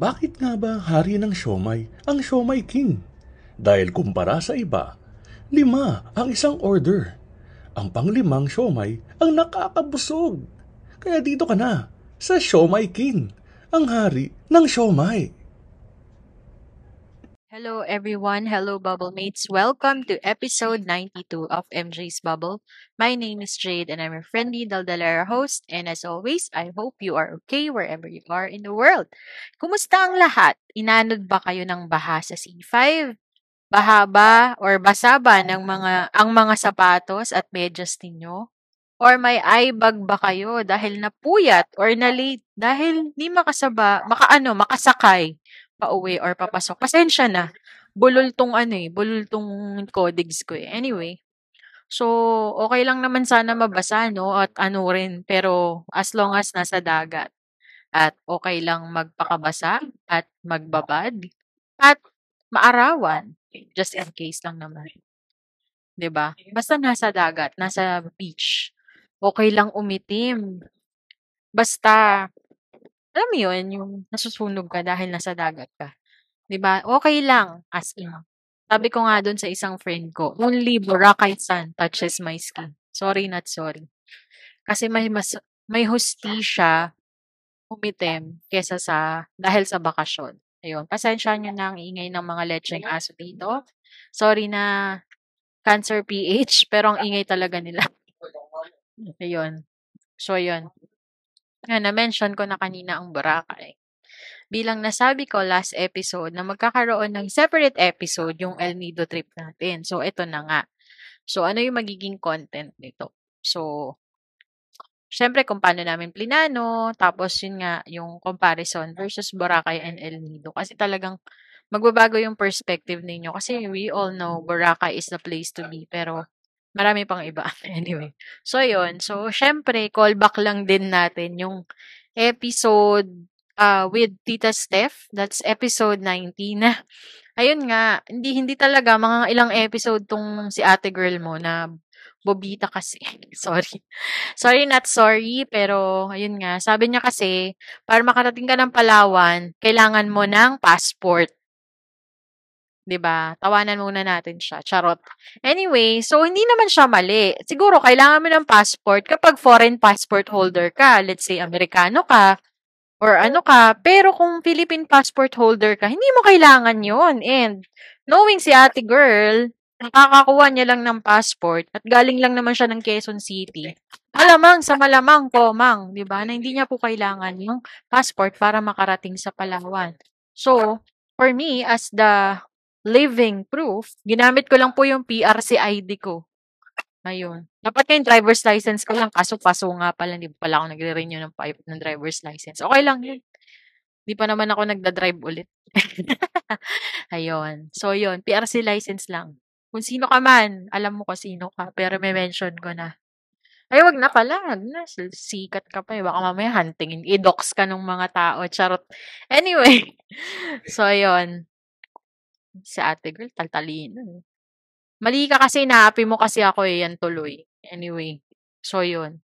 Bakit nga ba hari ng siomay ang siomay king? Dahil kumpara sa iba, lima ang isang order. Ang panglimang siomay ang nakakabusog. Kaya dito ka na, sa siomay king, ang hari ng siomay. Hello everyone, hello bubble mates. Welcome to episode 92 of MJ's Bubble. My name is Jade and I'm your friendly Daldalera host and as always, I hope you are okay wherever you are in the world. Kumusta ang lahat? Inanod ba kayo ng baha sa C5? Baha ba or basa ba ng mga ang mga sapatos at medyas ninyo? Or may eye bag ba kayo dahil napuyat or na late dahil di makasaba, makaano, makasakay pauwi or papasok. Pasensya na. Bulol tong ano eh, bulol tong codex ko eh. Anyway, so okay lang naman sana mabasa no at ano rin pero as long as nasa dagat at okay lang magpakabasa at magbabad at maarawan just in case lang naman. 'Di ba? Basta nasa dagat, nasa beach. Okay lang umitim. Basta alam mo yun, yung nasusunog ka dahil nasa dagat ka. 'Di ba? Okay lang, as in. Sabi ko nga dun sa isang friend ko, only Boracay sun touches my skin. Sorry, not sorry. Kasi may mas may hustisya umitim kesa sa dahil sa bakasyon. Ayun, pasensya niyo na ang ingay ng mga lecheng aso dito. Sorry na cancer PH, pero ang ingay talaga nila. Ayun. So, ayun. Nga, na-mention ko na kanina ang Boracay. Bilang nasabi ko last episode na magkakaroon ng separate episode yung El Nido trip natin. So, ito na nga. So, ano yung magiging content nito? So, syempre kung paano namin plinano, tapos yun nga, yung comparison versus Boracay and El Nido. Kasi talagang magbabago yung perspective ninyo. Kasi we all know Boracay is the place to be. Pero, Marami pang iba. Anyway. So, yun. So, syempre, callback lang din natin yung episode uh, with Tita Steph. That's episode 19. Ayun nga, hindi hindi talaga mga ilang episode tong si ate girl mo na bobita kasi. sorry. Sorry, not sorry. Pero, ayun nga. Sabi niya kasi, para makarating ka ng Palawan, kailangan mo ng passport. 'Di ba? Tawanan muna natin siya. Charot. Anyway, so hindi naman siya mali. Siguro kailangan mo ng passport kapag foreign passport holder ka. Let's say Amerikano ka or ano ka. Pero kung Philippine passport holder ka, hindi mo kailangan 'yon. And knowing si Ate Girl, nakakakuha niya lang ng passport at galing lang naman siya ng Quezon City. Malamang sa malamang ko, mang, 'di ba? Na hindi niya po kailangan yung passport para makarating sa Palawan. So, for me as the living proof, ginamit ko lang po yung PRC ID ko. Ayun. Dapat kayong driver's license ko lang, kaso paso nga pala, hindi pala ako nagre-renew ng, ng driver's license. Okay lang yun. Hindi pa naman ako nagda-drive ulit. Ayun. So, yun. PRC license lang. Kung sino ka man, alam mo ko sino ka, pero may mention ko na. Ay, wag na pala. Na. Sikat ka pa eh. Baka mamaya huntingin. I-dox ka ng mga tao. Charot. Anyway. so, yun. Si ate girl, taltalino. Eh. Mali ka kasi, naapi mo kasi ako eh, yan tuloy. Anyway, so yun.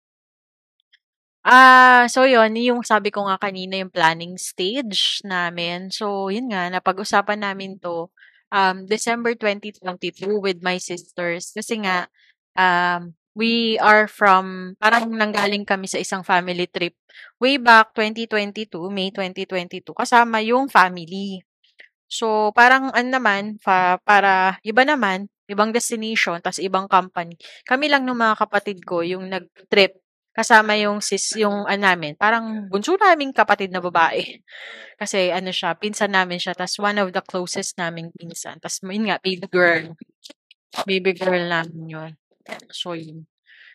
Ah, so yun, yung sabi ko nga kanina yung planning stage namin. So, yun nga, napag-usapan namin to um, December 2022 with my sisters. Kasi nga, um, we are from, parang nanggaling kami sa isang family trip way back 2022, May 2022, kasama yung family. So, parang ano naman, fa, para iba naman, ibang destination, tas ibang company. Kami lang ng mga kapatid ko yung nag-trip kasama yung sis, yung ano namin, parang bunso naming kapatid na babae. Kasi ano siya, pinsan namin siya, tas one of the closest naming pinsan. Tas yun nga, baby girl. Baby girl namin yun. So, yun.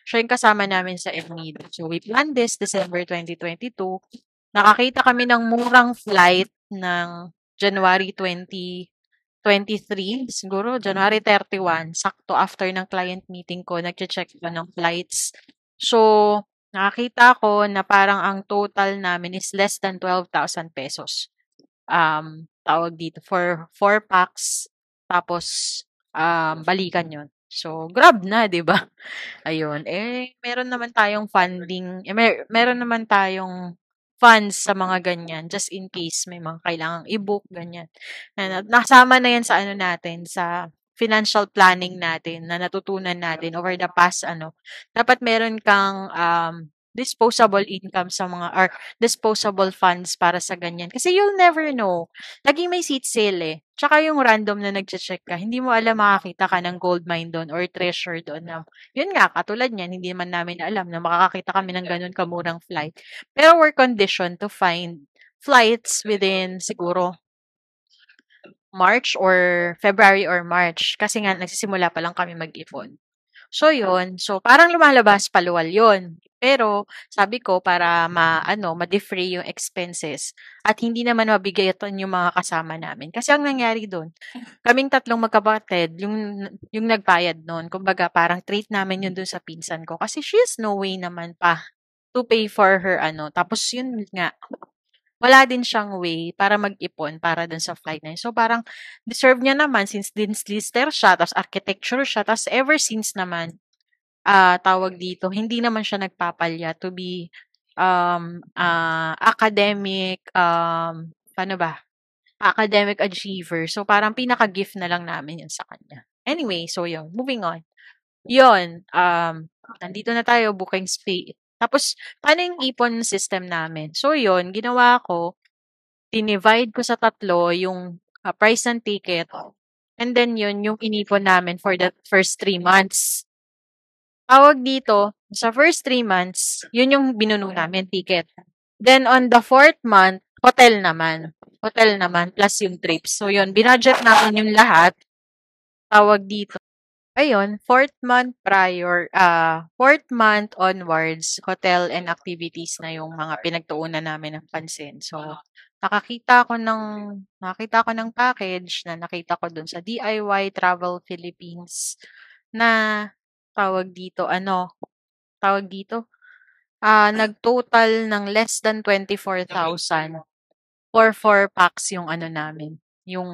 Siya yung kasama namin sa Emnido. So, we planned this December 2022. Nakakita kami ng murang flight ng January 20 23, siguro January 31, sakto after ng client meeting ko, nagche-check ko ng flights. So, nakakita ko na parang ang total namin is less than 12,000 pesos. Um, tawag dito, for 4 packs, tapos um, balikan yon So, grab na, 'di ba? Ayun. Eh, meron naman tayong funding, eh, mer- meron naman tayong funds sa mga ganyan just in case may mga kailangang i-book ganyan. Na, nasama na 'yan sa ano natin sa financial planning natin na natutunan natin over the past ano. Dapat meron kang um, disposable income sa mga or disposable funds para sa ganyan. Kasi you'll never know. Laging may seat sale eh. Tsaka yung random na nagche-check ka, hindi mo alam makakita ka ng gold mine doon or treasure doon na, yun nga, katulad niyan, hindi man namin alam na makakakita kami ng ganun kamurang flight. Pero we're conditioned to find flights within siguro March or February or March kasi nga nagsisimula pa lang kami mag-ipon. So yun, so parang lumalabas paluwal yun. Pero sabi ko para ma-ano, ma-defray yung expenses at hindi naman mabigatan yung mga kasama namin. Kasi ang nangyari doon, kaming tatlong magkapatid, yung yung nagbayad noon, kumbaga parang treat namin yun doon sa pinsan ko kasi she has no way naman pa to pay for her ano. Tapos yun nga, wala din siyang way para mag-ipon para dun sa flight na yun. So, parang deserve niya naman since lister siya, tapos architecture siya, tapos ever since naman, ah tawag dito, hindi naman siya nagpapalya to be um, uh, academic, um, paano ba? Academic achiever. So, parang pinaka-gift na lang namin yun sa kanya. Anyway, so yun. Moving on. Yun. Um, nandito na tayo, booking space. Tapos, paano yung ipon system namin? So, yun, ginawa ko, dinivide ko sa tatlo yung uh, price ng ticket. And then yun, yung inipon namin for the first three months. Tawag dito, sa first three months, yun yung binuno namin, ticket. Then on the fourth month, hotel naman. Hotel naman, plus yung trips. So yun, binudget namin yung lahat. Tawag dito. Ayun, fourth month prior, uh, fourth month onwards, hotel and activities na yung mga pinagtuunan namin ng pansin. So, nakakita ako ng nakita ko ng package na nakita ko dun sa DIY Travel Philippines na tawag dito, ano, tawag dito, ah, nag-total ng less than 24,000 for 4 packs yung ano namin, yung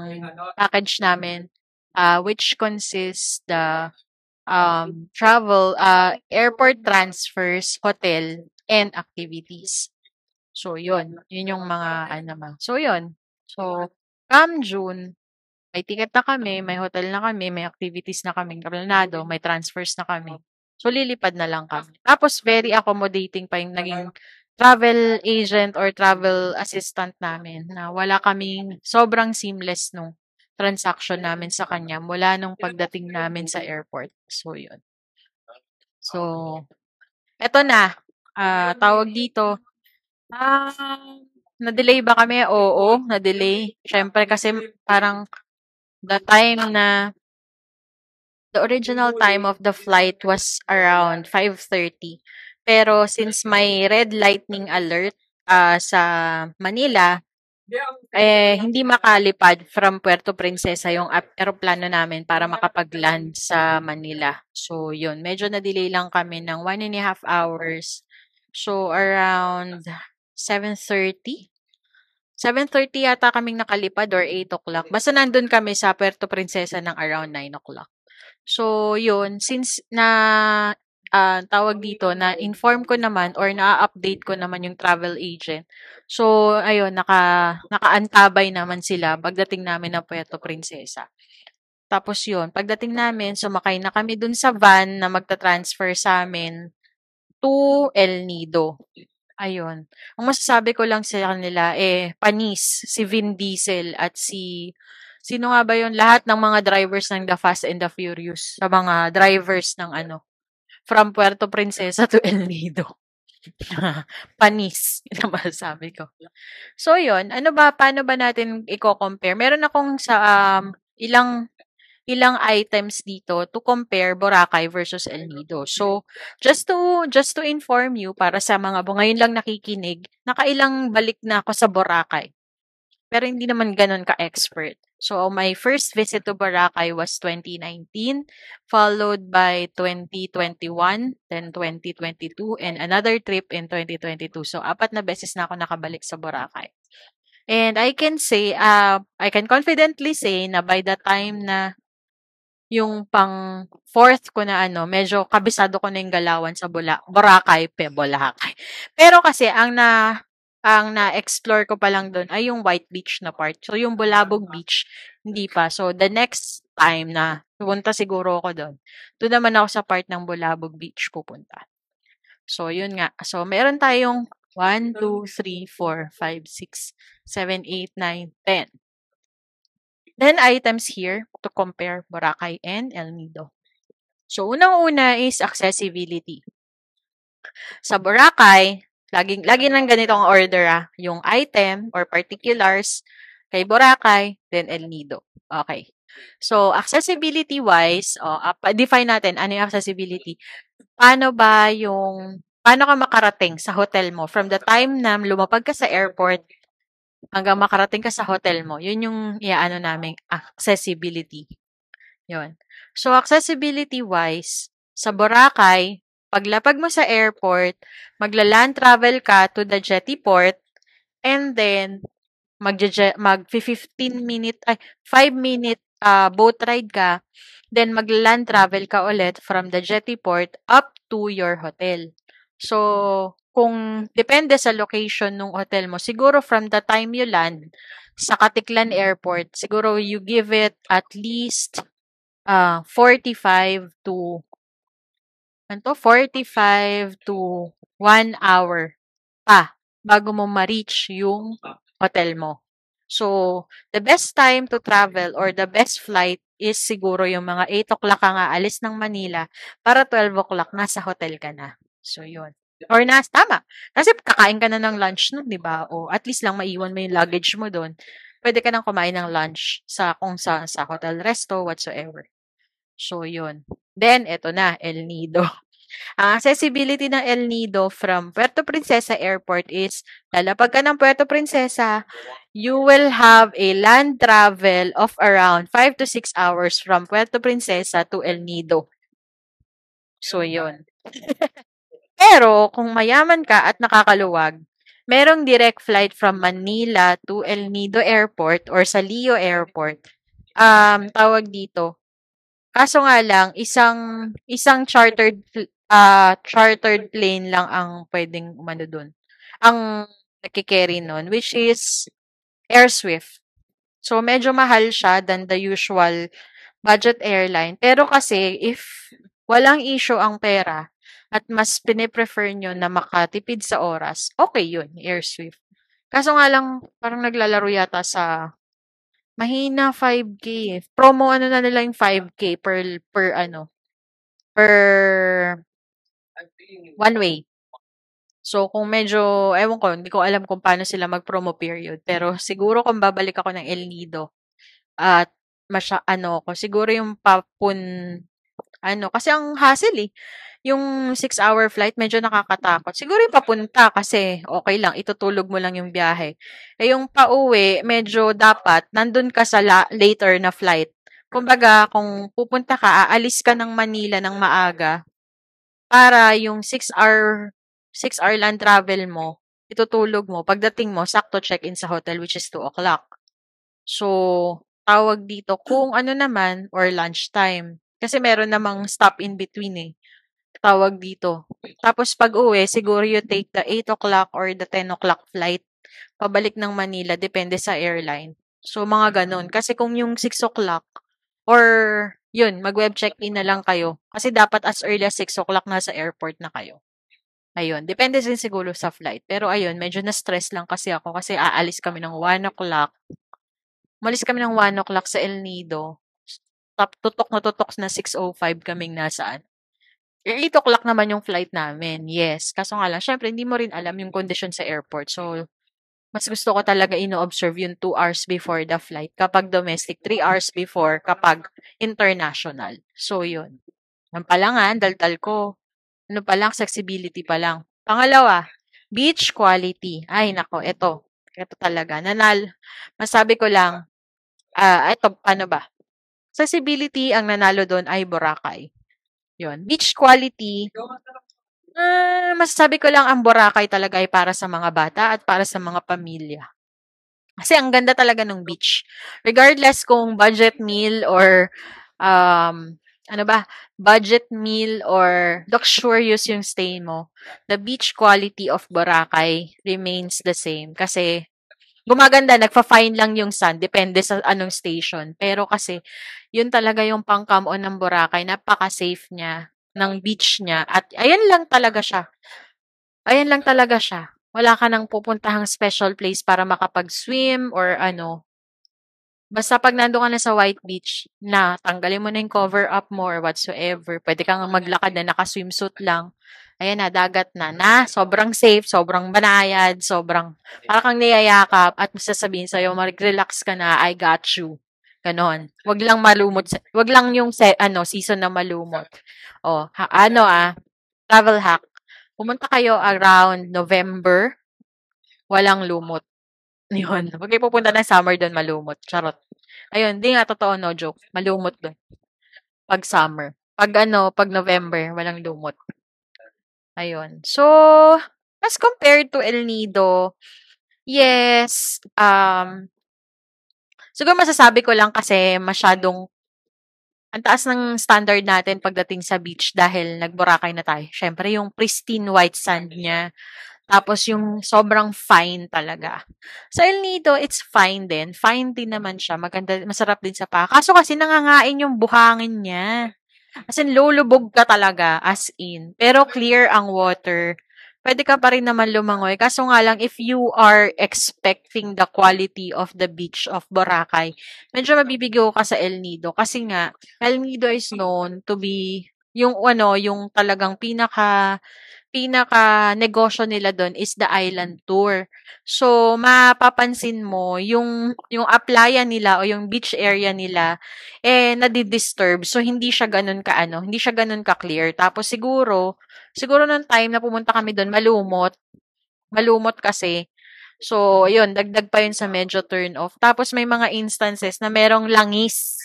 package namin, uh, which consists the um, travel, uh, airport transfers, hotel, and activities. So, yun. Yun yung mga, ano ma. So, yun. So, come June, may ticket na kami, may hotel na kami, may activities na kaming planado, may transfers na kami. So, lilipad na lang kami. Tapos, very accommodating pa yung naging travel agent or travel assistant namin na wala kaming sobrang seamless nung transaction namin sa kanya mula nung pagdating namin sa airport. So, yun. So, eto na. Uh, tawag dito. Ah, uh, na-delay ba kami? Oo, na-delay. Syempre kasi parang the time na the original time of the flight was around 5:30. Pero since may red lightning alert uh, sa Manila, eh hindi makalipad from Puerto Princesa yung eroplano namin para makapag-land sa Manila. So yun, medyo na-delay lang kami ng one and a half hours. So around 7:30 7:30 yata kaming nakalipad or 8 o'clock. Basta nandun kami sa Puerto Princesa ng around 9 o'clock. So, yun. Since na uh, tawag dito, na inform ko naman or na-update ko naman yung travel agent. So, ayun, naka, nakaantabay naman sila pagdating namin ng Puerto Princesa. Tapos yun, pagdating namin, sumakay na kami dun sa van na magta-transfer sa amin to El Nido. Ayun. Ang masasabi ko lang sa kanila, eh, panis, si Vin Diesel at si, sino nga ba yun? Lahat ng mga drivers ng The Fast and the Furious. Sa mga drivers ng ano, from Puerto Princesa to El Nido. panis, yun ang masasabi ko. So, yun. Ano ba, paano ba natin i-compare? Meron akong sa um, ilang ilang items dito to compare Boracay versus El Nido. So, just to just to inform you para sa mga bo ngayon lang nakikinig, nakailang balik na ako sa Boracay. Pero hindi naman ganoon ka-expert. So, my first visit to Boracay was 2019, followed by 2021, then 2022, and another trip in 2022. So, apat na beses na ako nakabalik sa Boracay. And I can say, uh, I can confidently say na by the time na yung pang fourth ko na ano, medyo kabisado ko na yung galawan sa Bula Boracay, pe, Boracay. Pero kasi ang na ang na-explore ko pa lang doon ay yung White Beach na part. So, yung Bulabog Beach, hindi pa. So, the next time na pupunta siguro ako doon, doon naman ako sa part ng Bulabog Beach pupunta. So, yun nga. So, meron tayong 1, 2, 3, 4, 5, 6, 7, 8, 9, 10. 10 items here to compare Boracay and El Nido. So, unang-una is accessibility. Sa Boracay, Laging, lagi nang ganito ang order ah. Yung item or particulars kay Boracay, then El Nido. Okay. So, accessibility-wise, oh, uh, define natin ano yung accessibility. Paano ba yung, paano ka makarating sa hotel mo from the time na lumapag ka sa airport hanggang makarating ka sa hotel mo. Yun yung iaano namin accessibility. Yun. So, accessibility-wise, sa Boracay, Paglapag mo sa airport, magla-land travel ka to the jetty port, and then, mag, mag 15 minute, ay, 5 minute uh, boat ride ka, then mag-land travel ka ulit from the jetty port up to your hotel. So, kung depende sa location ng hotel mo, siguro from the time you land sa Katiklan Airport, siguro you give it at least uh, 45 to ano 45 to 1 hour pa bago mo ma-reach yung hotel mo. So, the best time to travel or the best flight is siguro yung mga 8 o'clock ka nga alis ng Manila para 12 o'clock nasa hotel ka na. So, yun. Or nas, tama. Kasi kakain ka na ng lunch nun, di ba? O at least lang maiwan mo yung luggage mo doon. Pwede ka nang kumain ng lunch sa kung sa, sa hotel resto, whatsoever. So, yun. Then, eto na, El Nido. Ang accessibility ng El Nido from Puerto Princesa Airport is, lalapag ka ng Puerto Princesa, you will have a land travel of around 5 to 6 hours from Puerto Princesa to El Nido. So, yun. Pero, kung mayaman ka at nakakaluwag, merong direct flight from Manila to El Nido Airport or sa Leo Airport. Um, tawag dito, Kaso nga lang, isang isang chartered uh, chartered plane lang ang pwedeng umano dun. Ang nagki-carry nun, which is Air Swift. So, medyo mahal siya than the usual budget airline. Pero kasi, if walang issue ang pera at mas piniprefer nyo na makatipid sa oras, okay yun, Air Swift. Kaso nga lang, parang naglalaro yata sa Mahina 5K eh. Promo ano na nila yung 5K per per ano, per one way. So, kung medyo, ewan ko, hindi ko alam kung paano sila mag-promo period. Pero siguro kung babalik ako ng El Nido at masya, ano ko, siguro yung papun, ano, kasi ang hassle eh yung 6-hour flight medyo nakakatakot. Siguro yung papunta kasi okay lang, itutulog mo lang yung biyahe. Eh yung pauwi, medyo dapat nandun ka sa la- later na flight. Kumbaga, kung pupunta ka, aalis ka ng Manila ng maaga para yung 6-hour 6-hour land travel mo, itutulog mo. Pagdating mo, sakto check-in sa hotel which is 2 o'clock. So, tawag dito kung ano naman or lunchtime. Kasi meron namang stop in between eh tawag dito. Tapos pag-uwi, siguro you take the 8 o'clock or the 10 o'clock flight pabalik ng Manila, depende sa airline. So, mga ganun. Kasi kung yung 6 o'clock, or yun, mag-web check-in na lang kayo. Kasi dapat as early as 6 o'clock nasa airport na kayo. Ayun, depende din siguro sa flight. Pero ayun, medyo na-stress lang kasi ako kasi aalis kami ng 1 o'clock. Malis kami ng 1 o'clock sa El Nido. Tap, tutok na tutok na 6.05 kaming nasaan. 8 o'clock naman yung flight namin, yes. Kaso nga lang, syempre, hindi mo rin alam yung condition sa airport. So, mas gusto ko talaga ino-observe yung 2 hours before the flight. Kapag domestic, 3 hours before kapag international. So, yun. Yan pa lang ha, daldal ko. Ano pa lang, accessibility pa lang. Pangalawa, beach quality. Ay, nako, ito. Ito talaga. Nanal, masabi ko lang, Ah, ito, ano ba? Accessibility, ang nanalo doon ay Boracay. Yun. Beach quality, ah, masasabi ko lang ang Boracay talaga ay para sa mga bata at para sa mga pamilya. Kasi ang ganda talaga ng beach. Regardless kung budget meal or um, ano ba, budget meal or luxurious yung stay mo, the beach quality of Boracay remains the same. Kasi gumaganda, nagfa-fine lang yung sun, depende sa anong station. Pero kasi, yun talaga yung pang-come on ng Boracay, napaka-safe niya, ng beach niya. At ayan lang talaga siya. Ayan lang talaga siya. Wala ka nang pupuntahang special place para makapag-swim or ano. Basta pag nandun ka na sa White Beach, na tanggalin mo na yung cover up mo or whatsoever. Pwede kang maglakad na naka-swimsuit lang. Ayan na, dagat na. Na, sobrang safe, sobrang banayad, sobrang, parang kang niyayakap at masasabihin sa'yo, mag-relax ka na, I got you. Ganon. Wag lang malumot. Wag lang yung se, ano, season na malumot. Oh, ha, ano ah, travel hack. Pumunta kayo around November, walang lumot. Yun. Huwag kayo pupunta ng summer doon, malumot. Charot. Ayun, di nga, totoo, no joke. Malumot doon. Pag summer. Pag ano, pag November, walang lumot. Ayun. So, as compared to El Nido, yes, um, siguro masasabi ko lang kasi masyadong ang taas ng standard natin pagdating sa beach dahil nagboracay na tayo. Siyempre, yung pristine white sand niya. Tapos yung sobrang fine talaga. Sa El Nido, it's fine din. Fine din naman siya. Maganda, masarap din sa pa. Kaso kasi nangangain yung buhangin niya. As in, lulubog ka talaga. As in. Pero clear ang water. Pwede ka pa rin naman lumangoy. Kaso nga lang, if you are expecting the quality of the beach of Boracay, medyo mabibigo ka sa El Nido. Kasi nga, El Nido is known to be yung ano, yung talagang pinaka pinaka negosyo nila doon is the island tour. So, mapapansin mo yung yung applyan nila o yung beach area nila eh nadi-disturb. So, hindi siya ganun ka ano, hindi siya ganun ka clear. Tapos siguro, siguro nung time na pumunta kami doon, malumot. Malumot kasi. So, yun, dagdag pa yun sa medyo turn off. Tapos may mga instances na merong langis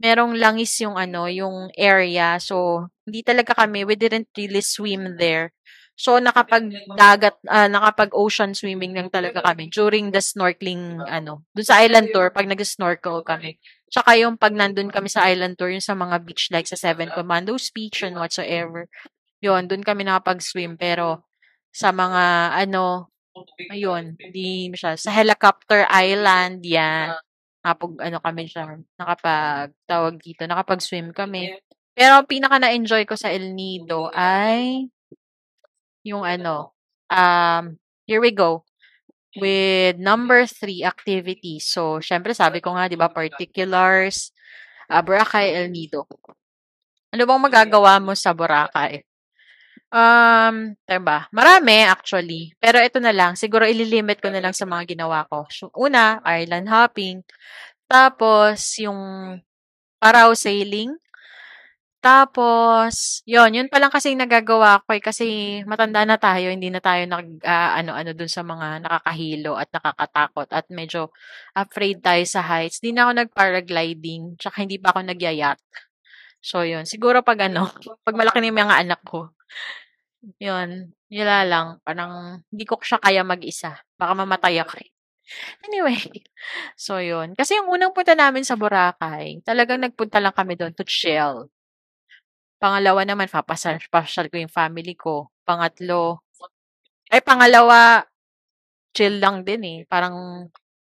merong langis yung ano, yung area. So, hindi talaga kami, we didn't really swim there. So, nakapag dagat, ah, nakapag ocean swimming lang talaga kami during the snorkeling, ano, dun sa island tour, pag nag-snorkel kami. Tsaka yung pag nandun kami sa island tour, yung sa mga beach like sa Seven Commandos Beach and whatsoever. Yun, dun kami nakapag-swim. Pero, sa mga, ano, ayun, hindi siya. Sa Helicopter Island, yan nakapag ano kami siya, nakapag tawag dito, nakapag-swim kami. Pero ang pinaka na-enjoy ko sa El Nido ay yung ano, um, here we go. With number three, activities. So, syempre sabi ko nga, di ba, particulars, uh, Boracay, El Nido. Ano bang magagawa mo sa Boracay? Um, ba? Marami actually. Pero ito na lang, siguro ililimit ko na lang sa mga ginawa ko. Una, island hopping. Tapos, yung paraw sailing. Tapos, yon yun pa lang kasi nagagawa ko eh, kasi matanda na tayo, hindi na tayo nag, ah, ano-ano dun sa mga nakakahilo at nakakatakot at medyo afraid tayo sa heights. Di na ako nag-paragliding, tsaka hindi pa ako nagyayat. So, yun. Siguro pag ano, pag malaki na yung mga anak ko, yun, yun lang. Parang, hindi ko siya kaya mag-isa. Baka mamatay ako eh. Anyway, so yun. Kasi yung unang punta namin sa Boracay, talagang nagpunta lang kami doon to chill. Pangalawa naman, papasal pasyal ko yung family ko. Pangatlo, ay pangalawa, chill lang din eh. Parang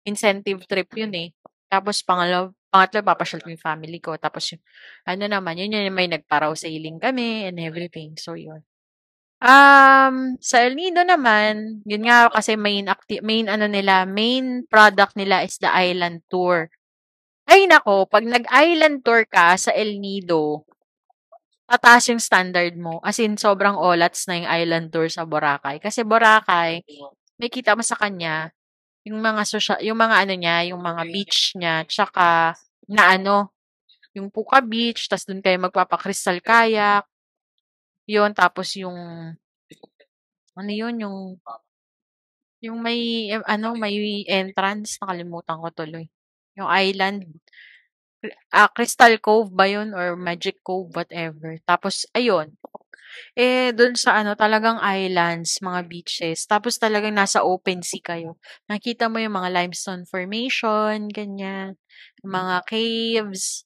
incentive trip yun eh. Tapos pangalawa, pangatlo, papasyal ko yung family ko. Tapos yung, ano naman, yun yun, may nagparaw sailing kami and everything. So yun. Um, sa El Nido naman, yun nga kasi main acti main ano nila, main product nila is the island tour. Ay nako, pag nag-island tour ka sa El Nido, tataas yung standard mo. As in, sobrang olats na yung island tour sa Boracay. Kasi Boracay, may kita mo sa kanya, yung mga social, yung mga ano niya, yung mga beach niya, tsaka na ano, yung Puka Beach, tas doon kayo magpapakristal kayak. Yun, tapos yung, ano yun, yung, yung may, ano, may entrance, nakalimutan ko tuloy. yung island. Ah, Crystal Cove ba yun or Magic Cove, whatever. Tapos, ayun. Eh, dun sa ano, talagang islands, mga beaches. Tapos talagang nasa open sea kayo. Nakita mo yung mga limestone formation, ganyan. Yung mga caves.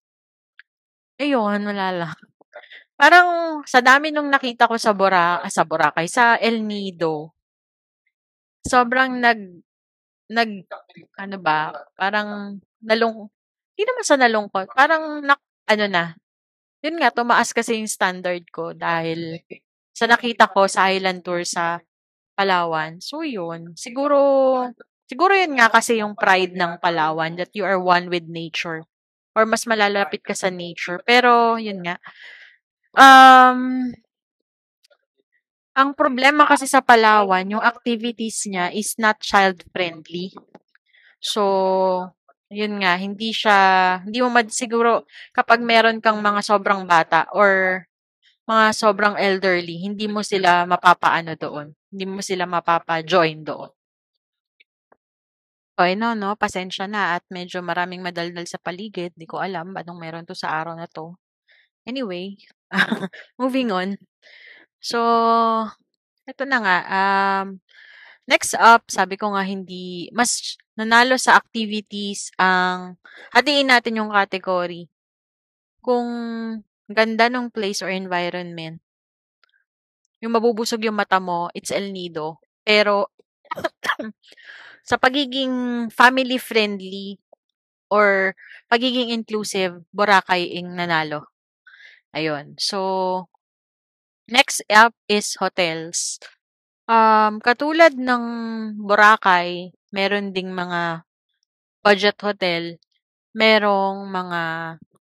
Ayun, wala lang. Parang sa dami nung nakita ko sa Bora ah, sa Boracay, sa El Nido, sobrang nag nag ano ba, parang nalung hindi naman sa nalungkot, parang nak ano na, yun nga, tumaas kasi yung standard ko dahil sa nakita ko sa island tour sa Palawan. So, yun. Siguro, siguro yun nga kasi yung pride ng Palawan that you are one with nature or mas malalapit ka sa nature. Pero, yun nga. Um, ang problema kasi sa Palawan, yung activities niya is not child-friendly. So, yun nga, hindi siya, hindi mo mad, siguro, kapag meron kang mga sobrang bata or mga sobrang elderly, hindi mo sila mapapaano doon. Hindi mo sila mapapa-join doon. Okay, no, no, pasensya na at medyo maraming madaldal sa paligid. Di ko alam anong meron to sa araw na to. Anyway, moving on. So, ito na nga, um, next up, sabi ko nga hindi, mas nanalo sa activities ang, hatiin natin yung category. Kung ganda ng place or environment, yung mabubusog yung mata mo, it's El Nido. Pero, sa pagiging family friendly or pagiging inclusive, Boracay ang nanalo. Ayun. So, next up is hotels. Um, katulad ng Boracay, meron ding mga budget hotel, merong mga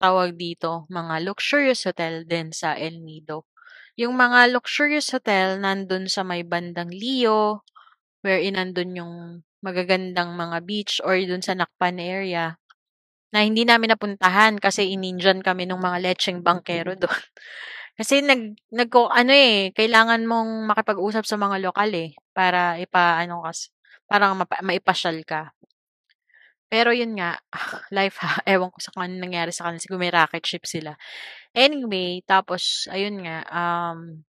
tawag dito, mga luxurious hotel din sa El Nido. Yung mga luxurious hotel nandun sa may bandang Leo, wherein nandun yung magagandang mga beach or dun sa Nakpan area na hindi namin napuntahan kasi ininjan kami ng mga lecheng bankero doon. Kasi nag nag ano eh, kailangan mong makipag-usap sa mga lokal eh para ipa-ano kas parang mapa, maipasyal ka. Pero yun nga, life ha, ewan ko sa ano nangyari sa kanila, siguro may rocket ship sila. Anyway, tapos ayun nga, um,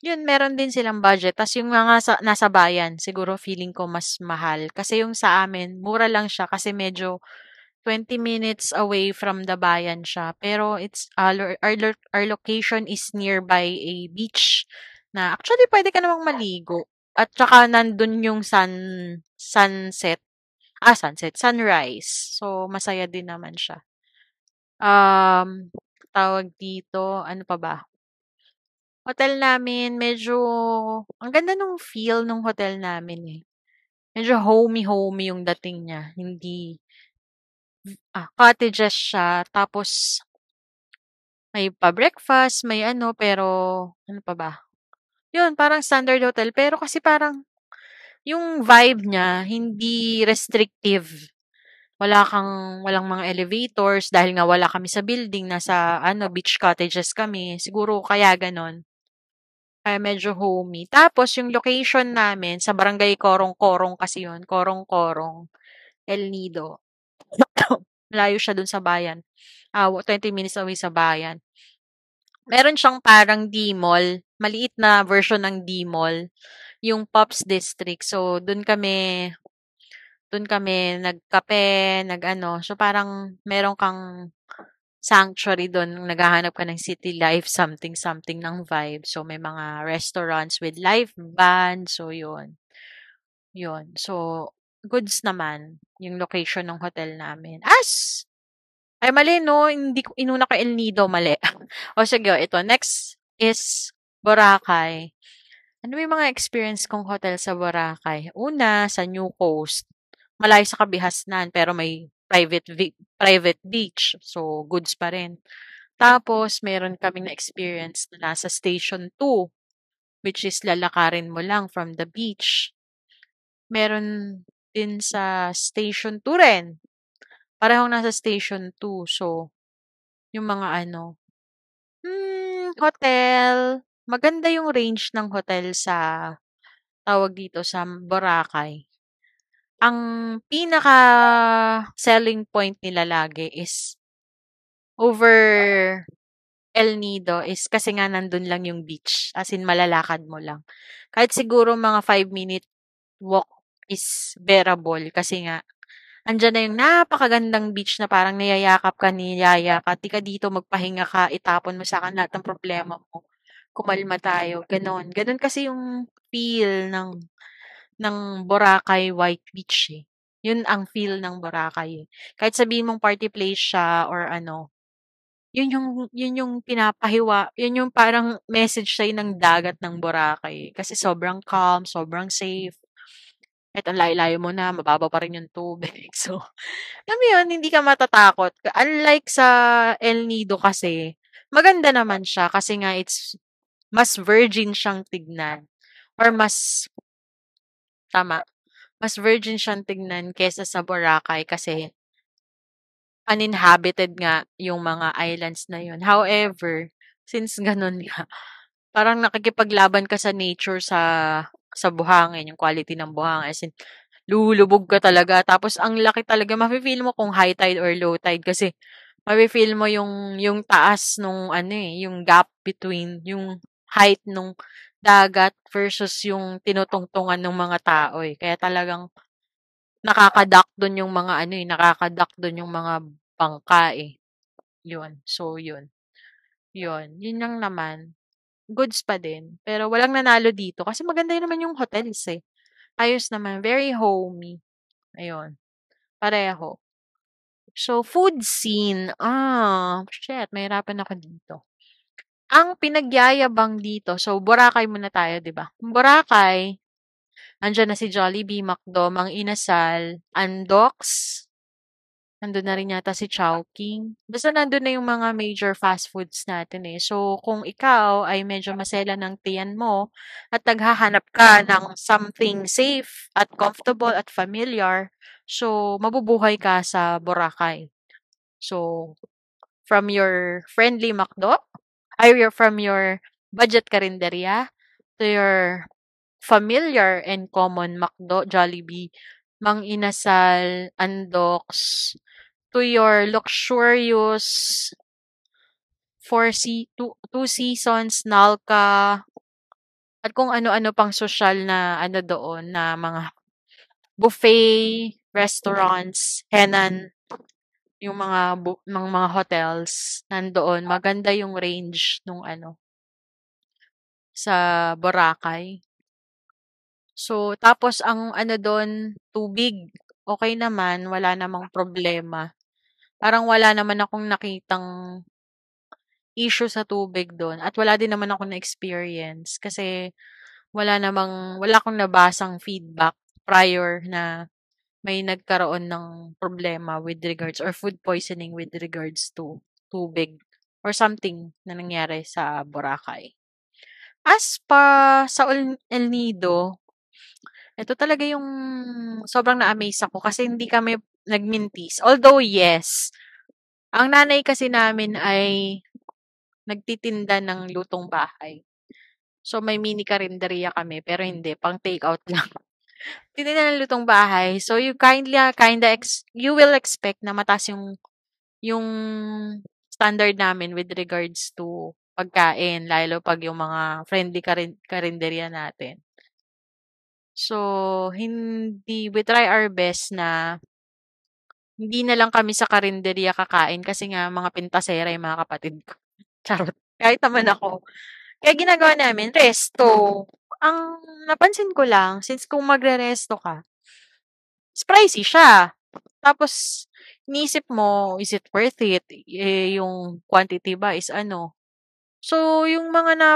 yun meron din silang budget. Tas yung mga sa, nasa bayan, siguro feeling ko mas mahal. Kasi yung sa amin, mura lang siya kasi medyo 20 minutes away from the bayan siya. Pero it's our, our, our location is nearby a beach na actually pwede ka namang maligo. At saka nandun yung sun sunset. Ah, sunset. Sunrise. So, masaya din naman siya. Um, tawag dito, ano pa ba? Hotel namin, medyo, ang ganda nung feel nung hotel namin eh. Medyo homey-homey yung dating niya. Hindi, ah, cottages siya. Tapos, may pa-breakfast, may ano, pero, ano pa ba? Yun, parang standard hotel. Pero kasi parang, yung vibe niya, hindi restrictive. Wala kang, walang mga elevators dahil nga wala kami sa building, nasa, ano, beach cottages kami. Siguro kaya ganon. Kaya medyo homey. Tapos, yung location namin, sa barangay Korong-Korong kasi yun. Korong-Korong. El Nido. Malayo siya dun sa bayan. Uh, 20 minutes away sa bayan. Meron siyang parang D-Mall. Maliit na version ng D-Mall. Yung Pops District. So, dun kami, dun kami nagkape, nag-ano. So, parang meron kang sanctuary doon, naghahanap ka ng city life, something-something ng vibe. So, may mga restaurants with live band. So, yun. Yun. So, goods naman yung location ng hotel namin. As! Ay, mali, no? Hindi inuna ko El Nido, mali. o sige, ito. Next is Boracay. Ano yung mga experience kong hotel sa Boracay? Una, sa New Coast. Malayo sa Kabihasnan, pero may private private beach. So, goods pa rin. Tapos, meron kaming na-experience na nasa Station 2, which is lalakarin mo lang from the beach. Meron din sa Station 2 rin. Parehong nasa Station 2. So, yung mga ano, hmm, hotel. Maganda yung range ng hotel sa, tawag dito, sa Boracay. ang pinaka selling point nila lagi is over El Nido is kasi nga nandun lang yung beach. As in, malalakad mo lang. Kahit siguro mga 5 minute walk is bearable kasi nga andyan na yung napakagandang beach na parang niyayakap ka, niyaya ka. Di ka dito, magpahinga ka, itapon mo sa akin lahat ng problema mo. Kumalma tayo. Ganon. Ganon kasi yung feel ng ng Boracay White Beach eh. Yun ang feel ng Boracay. eh. Kahit sabihin mong party place siya or ano, yun yung yun yung pinapahiwa, yun yung parang message sa'yo ng dagat ng Boracay. Kasi sobrang calm, sobrang safe. Kahit ang layo-layo mo na, mababa pa rin yung tubig. So, alam yun, hindi ka matatakot. Unlike sa El Nido kasi, maganda naman siya kasi nga it's mas virgin siyang tignan. Or mas, tama, mas virgin siyang tignan kesa sa Boracay kasi uninhabited nga yung mga islands na yun. However, since ganun nga, parang nakikipaglaban ka sa nature sa sa buhangin, yung quality ng buhangin. As in, lulubog ka talaga. Tapos, ang laki talaga. Mafe-feel mo kung high tide or low tide kasi mafe-feel mo yung, yung taas nung ano eh, yung gap between yung height nung dagat versus yung tinutungtungan ng mga tao eh. Kaya talagang nakakadak doon yung mga ano eh, nakakadak doon yung mga bangka eh. Yun. So, yun. Yun. Yun lang naman. Goods pa din. Pero walang nanalo dito kasi maganda yun naman yung hotels eh. Ayos naman. Very homey. Ayun. Pareho. So, food scene. Ah, shit. Mahirapan ako dito. Ang pinagyayabang dito, so Boracay muna tayo, di ba? Boracay, andyan na si Jollibee, McDo, Mang Inasal, Andox, nandun na rin yata si Chowking. Basta nandun na yung mga major fast foods natin eh. So, kung ikaw ay medyo masela ng tiyan mo at naghahanap ka ng something safe at comfortable at familiar, so, mabubuhay ka sa Boracay. So, from your friendly McDo, ay your from your budget karinderya to your familiar and common McDo, Jollibee, Mang Inasal, Andox, to your luxurious four se two, two seasons, Nalka, at kung ano-ano pang social na ano doon na mga buffet, restaurants, Henan, yung mga bu- ng mga hotels nandoon. Maganda yung range nung ano sa Boracay. So, tapos ang ano doon, tubig. Okay naman, wala namang problema. Parang wala naman akong nakitang issue sa tubig doon at wala din naman ako na experience kasi wala namang wala akong nabasang feedback prior na may nagkaroon ng problema with regards or food poisoning with regards to tubig or something na nangyari sa Boracay. As pa sa El Nido, ito talaga yung sobrang na-amaze ako kasi hindi kami nagmintis. Although, yes, ang nanay kasi namin ay nagtitinda ng lutong bahay. So, may mini karinderya kami, pero hindi, pang take out lang. Titinda ng lutong bahay. So, you kindly, kinda, ex, you will expect na mataas yung, yung standard namin with regards to pagkain, lalo pag yung mga friendly karin, karinderya natin. So, hindi, we try our best na hindi na lang kami sa karinderya kakain kasi nga mga pintasera yung mga kapatid ko. Charot. Kahit naman ako. Kaya ginagawa namin, resto. Ang napansin ko lang, since kung magre-resto ka, pricey siya. Tapos, iniisip mo, is it worth it? Eh, yung quantity ba is ano? So, yung mga na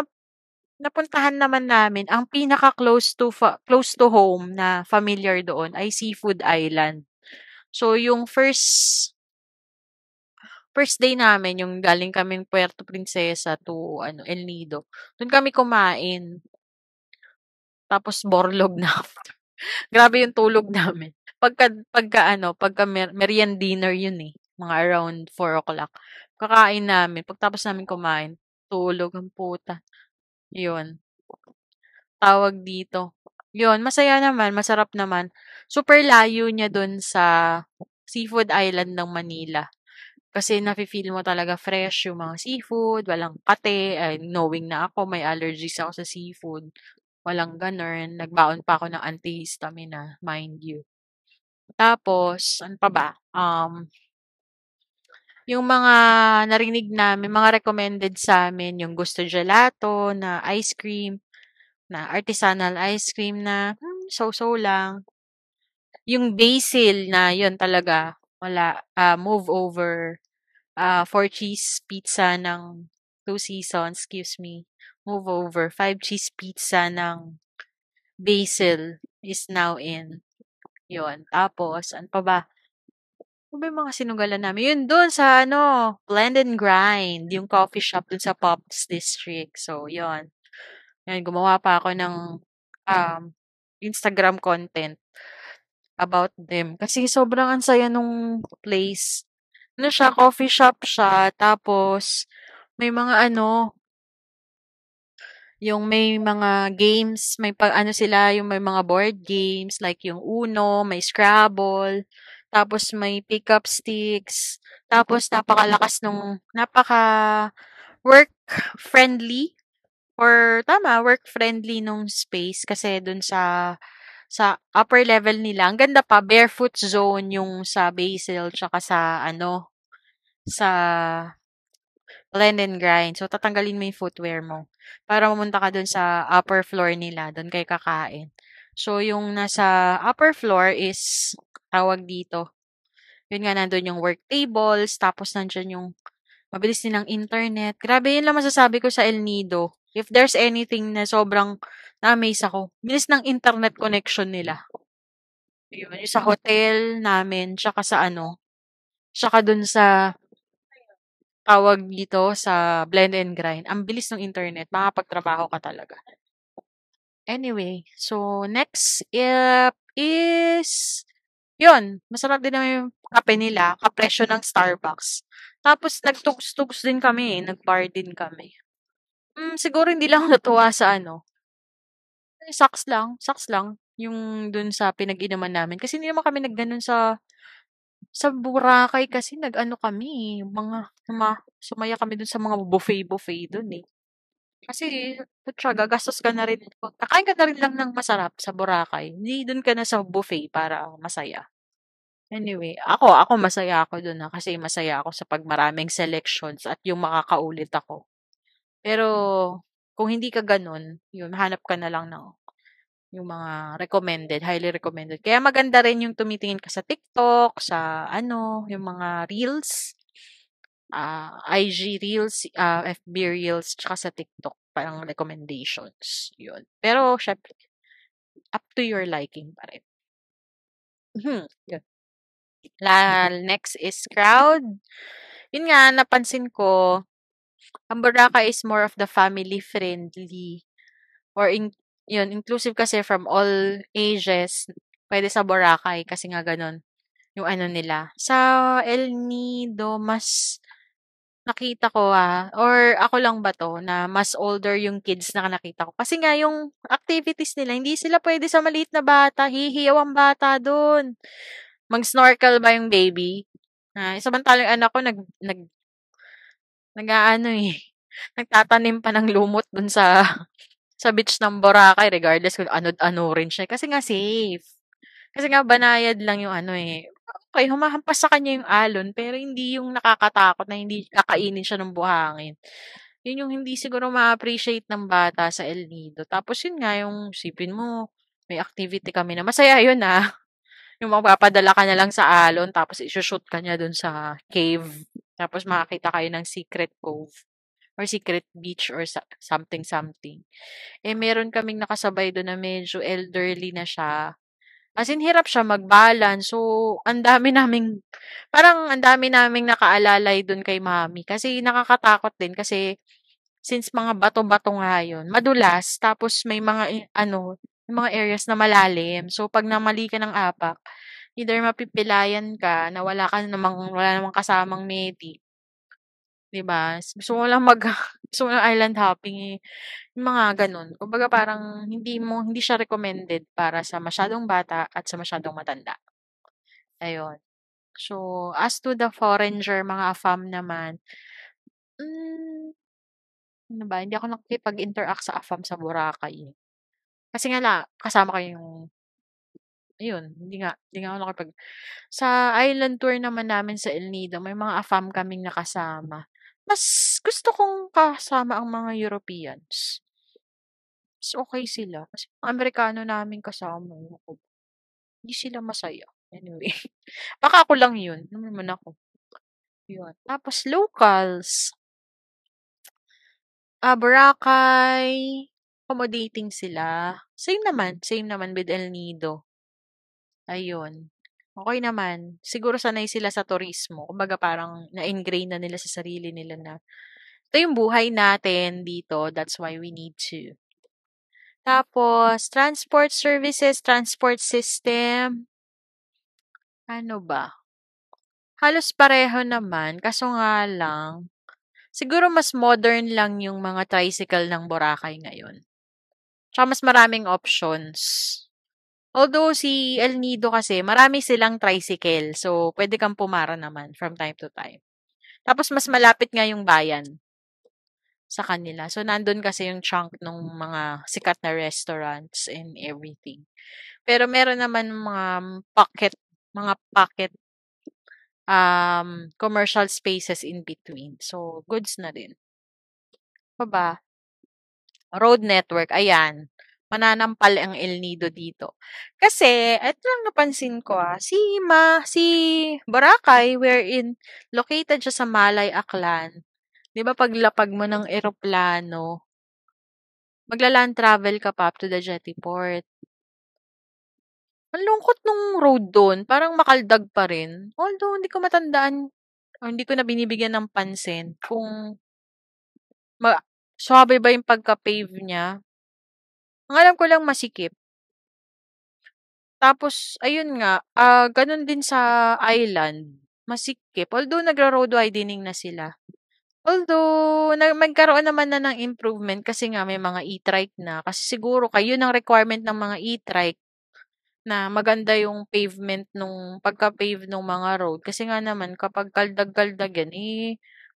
napuntahan naman namin, ang pinaka-close to fa- close to home na familiar doon ay Seafood Island. So, yung first first day namin, yung galing kaming Puerto Princesa to ano, El Nido. Doon kami kumain. Tapos borlog na. Grabe yung tulog namin. Pagka, pagka ano, pagka mer- meriend dinner yun eh. Mga around 4 o'clock. Kakain namin. Pagtapos namin kumain, tulog ang puta. Yun. Tawag dito. Yun, masaya naman, masarap naman. Super layo niya dun sa Seafood Island ng Manila. Kasi nafe-feel mo talaga fresh yung mga seafood, walang kate, ay, knowing na ako may allergies ako sa seafood. Walang ganun. Nagbaon pa ako ng antihistamine, mind you. Tapos, ano pa ba? Um, yung mga narinig namin, mga recommended sa amin, yung Gusto Gelato na ice cream, na artisanal ice cream na hmm, so-so lang. Yung basil na yun talaga, wala, uh, move over, uh, four cheese pizza ng two seasons, excuse me, move over, five cheese pizza ng basil is now in. Yun. Tapos, ano pa ba? Ano ba yung mga sinugalan namin? Yun doon sa ano, Blend and Grind, yung coffee shop dun sa Pops District. So, yun. Yan, gumawa pa ako ng um, Instagram content about them. Kasi sobrang ang saya nung place. Ano siya, coffee shop siya. Tapos, may mga ano, yung may mga games, may pag ano sila, yung may mga board games, like yung Uno, may Scrabble, tapos may pick-up sticks, tapos napakalakas nung, napaka work-friendly, or tama, work-friendly nung space, kasi dun sa, sa upper level nila, ang ganda pa, barefoot zone yung sa Basil, tsaka sa, ano, sa blend and grind. So, tatanggalin mo yung footwear mo para mamunta ka dun sa upper floor nila, dun kay kakain. So, yung nasa upper floor is, tawag dito, yun nga, nandun yung work tables, tapos nandun yung mabilis nilang internet. Grabe, yun lang masasabi ko sa El Nido. If there's anything na sobrang na-amaze ako, bilis ng internet connection nila. Yun, sa hotel namin, tsaka sa ano, tsaka dun sa tawag dito sa blend and grind, ang bilis ng internet, makapagtrabaho ka talaga. Anyway, so next up is, yun, masarap din naman yung kape nila, kapresyo ng Starbucks. Tapos nagtugs-tugs din kami, nagbar din kami. Hmm, siguro hindi lang natuwa sa ano, eh, saks lang, saks lang, yung dun sa pinag-inuman namin. Kasi hindi naman kami nagganon sa sa Boracay kasi nag-ano kami, mga suma sumaya kami dun sa mga buffet-buffet dun, eh. Kasi putya gagastos ka na rin kakain ka na rin lang ng masarap sa Boracay, hindi dun ka na sa buffet para masaya. Anyway, ako ako masaya ako dun, ah, kasi masaya ako sa 'pag maraming selections at yung makakaulit ako. Pero kung hindi ka ganun, yun hanap ka na lang ng yung mga recommended, highly recommended. Kaya maganda rin yung tumitingin ka sa TikTok, sa ano, yung mga reels, uh, IG reels, uh, FB reels, tsaka sa TikTok, parang recommendations. Yun. Pero, syempre, up to your liking pa rin. Hmm. La, next is crowd. Yun nga, napansin ko, ang Boracay is more of the family friendly or in, yun, inclusive kasi from all ages. Pwede sa Boracay kasi nga ganun yung ano nila. Sa El Nido, mas nakita ko ah, or ako lang ba to, na mas older yung kids na nakita ko. Kasi nga yung activities nila, hindi sila pwede sa maliit na bata. Hihiyaw ang bata doon. Mag-snorkel ba yung baby? Ah, samantalang anak ko nag, nag, nag-ano eh, nagtatanim pa ng lumot dun sa sa beach ng Boracay regardless kung ano-ano rin siya kasi nga safe. Kasi nga banayad lang yung ano eh. Okay, humahampas sa kanya yung alon pero hindi yung nakakatakot na hindi kakainin siya ng buhangin. Yun yung hindi siguro ma-appreciate ng bata sa El Nido. Tapos yun nga yung sipin mo, may activity kami na masaya yun ah. Yung magpapadala ka na lang sa alon tapos isushoot ka niya dun sa cave. Tapos makakita kayo ng secret cove or secret beach or something something. Eh meron kaming nakasabay doon na medyo elderly na siya. As in hirap siya mag-balance. So ang dami naming parang ang dami naming nakaalalay doon kay Mami kasi nakakatakot din kasi since mga bato-bato nga yun, madulas tapos may mga ano, may mga areas na malalim. So pag namali ka ng apak, either mapipilayan ka na wala ka namang wala namang kasamang medic 'Di ba? Gusto mo lang mag gusto mo lang island hopping, eh, yung mga gano'n. Kumbaga parang hindi mo hindi siya recommended para sa masyadong bata at sa masyadong matanda. Ayun. So, as to the foreigner, mga AFAM naman, hmm, ano ba, hindi ako nakikipag-interact sa AFAM sa Boracay, eh. Kasi nga la kasama ko yung ayun, hindi nga hindi nga ako nakipag sa island tour naman namin sa El Nido, may mga AFAM kaming nakasama. Mas gusto kong kasama ang mga Europeans. Mas okey sila kasi Amerikano naming kasama, ba, hindi sila masaya. Anyway, baka ako lang yun, ano naman ako. Yun, tapos locals ah, Boracay, accommodating sila. Same naman, same naman with El Nido. Ayun, okey naman. Siguro sanay sila sa turismo, kumbaga parang na-ingrain na nila sa sarili nila na, ito yung buhay natin dito, that's why we need to. Tapos transport services, transport system ano ba? Halos pareho naman kaso nga lang, siguro mas modern lang yung mga tricycle ng Boracay ngayon. Tsaka mas maraming options. Although si El Nido kasi marami silang tricycle, so puwede kang pumara naman from time to time. Tapos mas malapit nga yung bayan sa kanila. So nandun kasi yung chunk nung mga sikat na restaurants and everything. Pero meron naman mga pocket mga pocket um, commercial spaces in between. So goods na din. Pa ba? Road network, ayan, mananampal ang El Nido dito. Kasi eto lang napansin ko, ah, si ma si Boracay wherein located siya sa Malay, Aklan, 'di ba paglapag mo ng eroplano magla-land travel ka pa up to the jetty port. Ang lungkot nung road dun, parang makaldag pa rin. Although hindi ko matandaan or hindi ko na binibigyan ng pansin kung ma swabe ba yung pagka-pave niya. Ang alam ko lang masikip. Tapos ayun nga, ah, ganun din sa island, masikip. Although nagra-road widening na sila. Although na nagkaroon naman na ng improvement kasi nga may mga e-trike na. Kasi siguro yun ang requirement ng mga e-trike na maganda yung pavement nung pagka-pave nung mga road. Kasi nga naman kapag kaldag-kaldag yan, eh,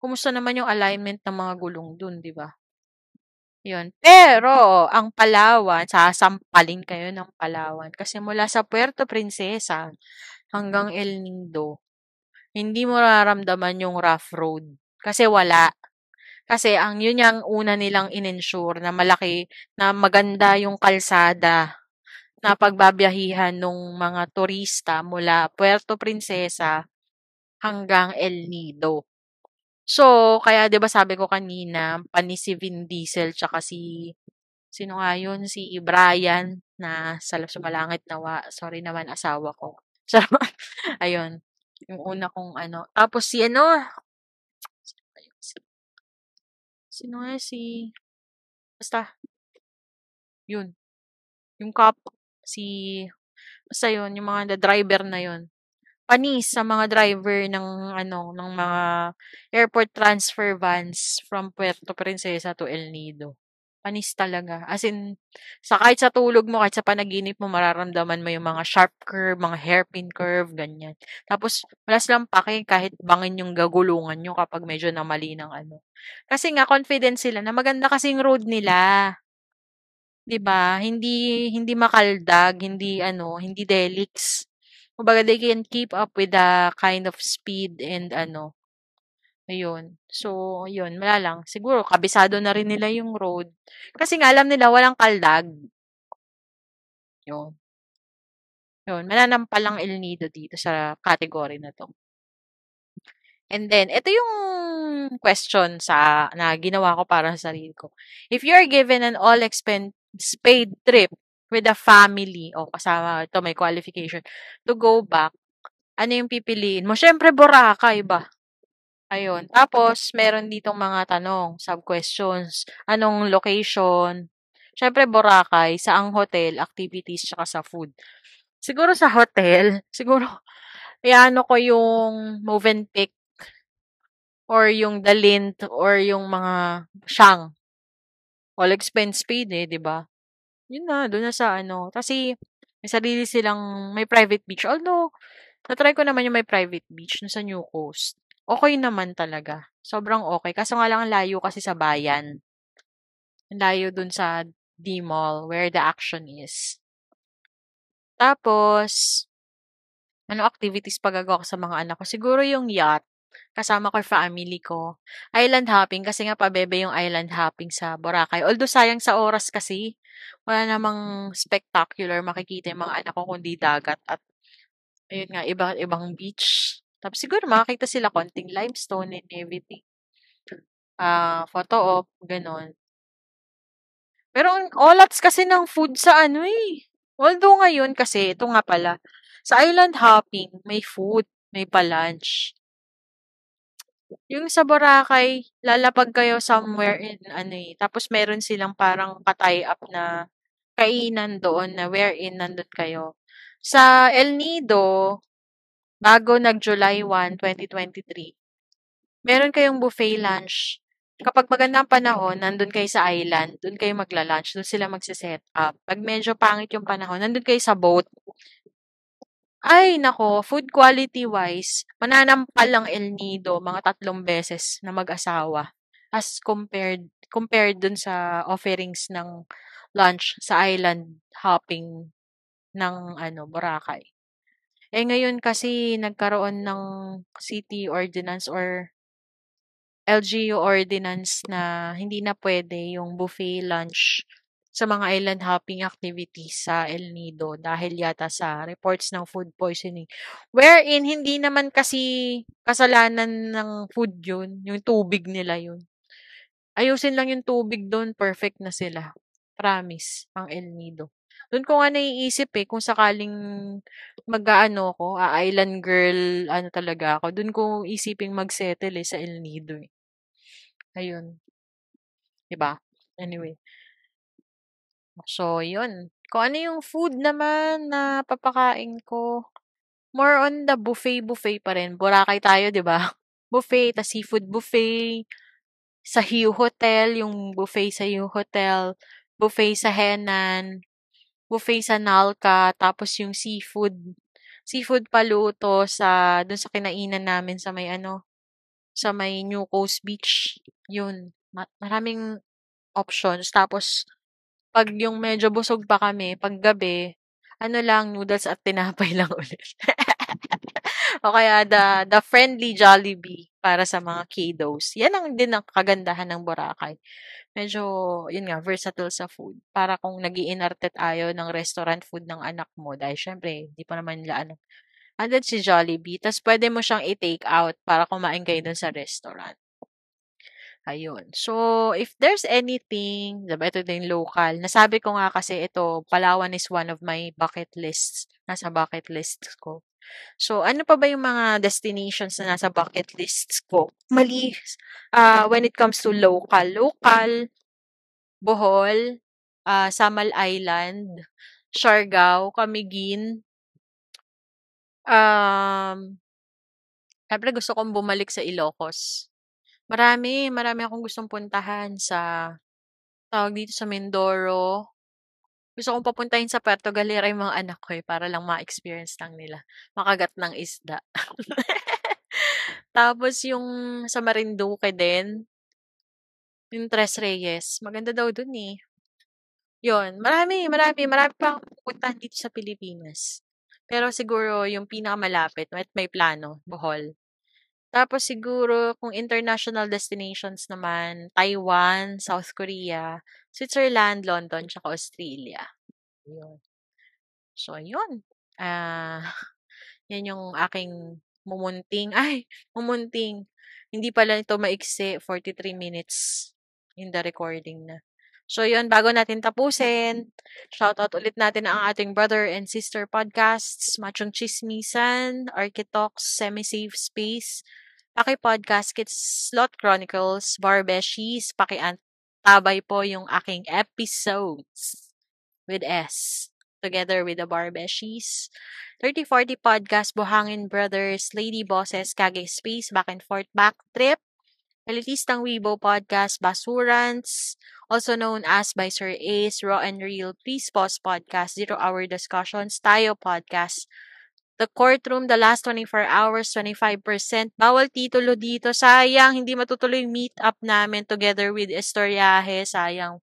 kumusta naman yung alignment ng mga gulong dun, 'di ba? Yun. Pero ang Palawan, sasampalin kayo ng Palawan kasi mula sa Puerto Princesa hanggang El Nido, hindi mo mararamdaman yung rough road, kasi wala. Kasi ang yun yang una nilang in-ensure na malaki na maganda yung kalsada na pagbabiyahihan nung mga turista mula Puerto Princesa hanggang El Nido. So, kaya 'di ba sabi ko kanina, pa ni si Vin Diesel tsaka si sino nga yun, si Brian na sa sumalangit nawa. Sorry naman asawa ko. Charot. Ayun, yung una kong ano. Tapos si ano, sino nga si basta yun, yung cop, si basta yun, yung mga driver na yun. Panis sa mga driver ng ano, ng mga airport transfer vans from Puerto Princesa to El Nido. Panis talaga. As in, sa kahit sa tulog mo, kahit sa panaginip mo, mararamdaman mo yung mga sharp curve, mga hairpin curve, ganyan. Tapos, wala silang pake kahit bangin yung gagulungan nyo kapag medyo namali ng ano. Kasi nga, confident sila na maganda kasing road nila. 'Di ba? Hindi hindi makaldag, hindi ano, hindi delix. Kumbaga they can keep up with the kind of speed and ano, ayun. So, yun, wala lang. Siguro kabisado na rin nila yung road. Kasi nga alam nila walang kaldag. Yun. Yun, mananampal ang El Nido dito sa category na 'to. And then, ito yung question sa na ginawa ko para sa sarili ko. If you are given an all expense paid trip with a family o kasama ito may qualification to go back, ano yung pipiliin mo? Siyempre Boracay ba? Ayun. Tapos meron ditong mga tanong, sub-questions. Anong location? Siyempre Boracay, saang hotel, activities, tsaka sa food. Siguro sa hotel, siguro i-aano ko yung Movenpick or yung Dalint or yung mga Shang. All expense paid eh, 'di ba? Yun na, doon na sa ano. Kasi may sarili silang may private beach. Although na-try ko naman yung may private beach dun sa New Coast. Okay naman talaga. Sobrang okay. Kaso nga lang ang layo kasi sa bayan. Layo dun sa D-Mall where the action is. Tapos, ano activities pa gagawa ko sa mga anak ko? Siguro yung yacht. Kasama ko family ko. Island hopping, kasi nga pabebe yung island hopping sa Boracay. Although sayang sa oras kasi, wala namang spectacular makikita yung mga anak ko kundi dagat at ayun nga, iba ibang beach. Tapos siguro makakita sila konting limestone and everything. Ah, photo op, gano'n. Pero ang olats kasi ng food sa ano eh. Although ngayon kasi, ito nga pala, sa island hopping, may food, may pa-lunch. Yung sa Boracay, lalapag kayo somewhere in ano eh, tapos meron silang parang ka-tie up na kainan doon na wherein nandun kayo. Sa El Nido, bago nag-July 1, 2023, meron kayong buffet lunch. Kapag magandang panahon, nandun kayo sa island, dun kayo magla-lunch, dun sila magse-set up. Pag medyo pangit yung panahon, nandun kayo sa boat. Ay, nako, food quality-wise, mananampal lang El Nido mga tatlong beses na mag-asawa as compared compared dun sa offerings ng lunch sa island hopping ng ano, Boracay. Eh ngayon kasi nagkaroon ng city ordinance or LGU ordinance na hindi na pwede yung buffet lunch sa mga island hopping activities sa El Nido dahil yata sa reports ng food poisoning. Wherein hindi naman kasi kasalanan ng food yun, yung tubig nila yun. Ayusin lang yung tubig doon, perfect na sila. Promise, ang El Nido. Doon ko nga naiisip eh, kung sakaling mag-ano ko, a island girl, ano talaga ako, doon ko isiping mag-settle eh, sa El Nido eh. Ayun. 'Di ba? Anyway. So, yun. Kung ano yung food naman na papakain ko, more on the buffet-buffet pa rin. Boracay tayo, 'di ba? Buffet, ta seafood buffet, sa Hiu Hotel, yung buffet sa Hiu Hotel, buffet sa Henan, buffet sa Nalca, tapos yung seafood, seafood paluto sa, dun sa kinainan namin sa may ano, sa may New Coast Beach. Yun. Ma- maraming options. Tapos, pag yung medyo busog pa kami, pag gabi, ano lang, noodles at tinapay lang ulit. o kaya the, the friendly Jollibee para sa mga kiddos. Yan ang din ang kagandahan ng Boracay. Medyo, yun nga, versatile sa food. Para kung nag iinarte tayo ng restaurant food ng anak mo, dahil syempre, di pa naman nila ano. Andun si Jollibee, tapos pwede mo siyang i-take out para kumain kayo dun sa restaurant. Ayun. So, if there's anything, diba, ito din local. Nasabi ko nga kasi ito, Palawan is one of my bucket lists. Nasa bucket list ko. So, ano pa ba yung mga destinations na nasa bucket lists ko? Mali, uh, when it comes to local. Local, Bohol, uh, Samal Island, Siargao, Camiguin. Um, Siyempre gusto kong bumalik sa Ilocos. Marami, marami akong gustong puntahan sa tawag dito sa Mindoro. Gusto kong papuntahin sa Puerto Galera yung mga anak ko eh, para lang ma-experience lang nila. Makagat ng isda. Tapos yung sa Marinduque din, yung Tres Reyes, maganda daw dun eh. Yun, marami, marami, marami pa akong pupuntahan dito sa Pilipinas. Pero siguro yung pinakamalapit, at may plano, Bohol. Tapos siguro kung international destinations naman, Taiwan, South Korea, Switzerland, London, tsaka Australia. Yun. So, yun. Ah, uh, yan yung aking mumunting. Ay, mumunting. Hindi pala ito maiksi, 43 minutes in the recording na. So, yun, bago natin tapusin, shoutout ulit natin ang ating brother and sister podcasts, Machong Chismisan, Architox, Semi-Safe Space, Paki-podcast, Kids Slot Chronicles, Barbeshies, pakiantabay po yung aking episodes with S together with the Barbeshies. 3040 Podcast, Buhangin Brothers, Lady Bosses, Kage Space, Back and Forth Back Trip, Elitistang Weibo Podcast, Basurans, also known as by Sir Ace, Raw and Real, Please Pause Podcast, Zero Hour Discussions, Tayo Podcast, The Courtroom, The Last 24 Hours, 25%. Bawal titulo dito. Sayang, hindi matutuloy yung meet up namin together with Estoryahe. Sayang.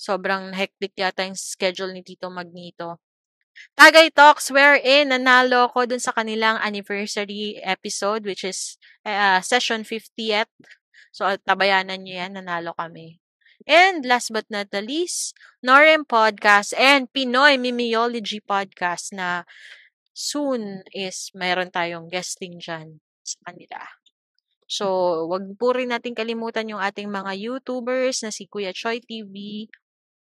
Sobrang hectic yata yung schedule ni Tito Magnito. Tagay Talks wherein nanalo ko dun sa kanilang anniversary episode which is uh, session 50th. So, tabayanan nyo yan, nanalo kami. And last but not the least, Norem Podcast and Pinoy Mimiology Podcast na soon is mayroon tayong guesting dyan sa kanila. So, wag po rin natin kalimutan yung ating mga YouTubers na si Kuya Choi TV,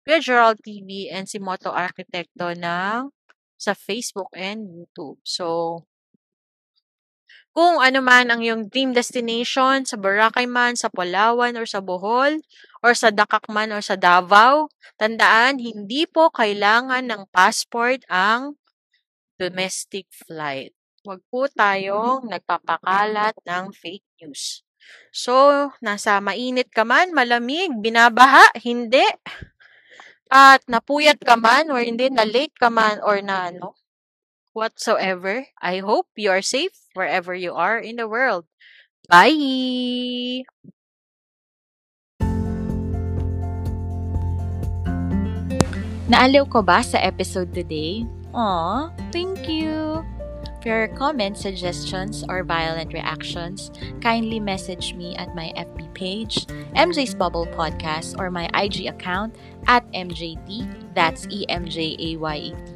Kuya Gerald TV, and si Moto Arkitekto ng sa Facebook and YouTube. So, kung ano man ang iyong dream destination, sa Boracay man, sa Palawan, or sa Bohol, or sa Dakak man, or sa Davao, tandaan, hindi po kailangan ng passport ang domestic flight. Huwag po tayong nagpapakalat ng fake news. So, nasa mainit ka man, malamig, binabaha, hindi. At napuyat ka man, or hindi, na-late ka man, or na ano, whatsoever. I hope you are safe wherever you are in the world. Bye! Naaliw ko ba sa episode today? Aw, thank you! For your comments, suggestions, or violent reactions, kindly message me at my FB page, MJ's Bubble Podcast, or my IG account at MJT, that's E-M-J-A-Y-E-T.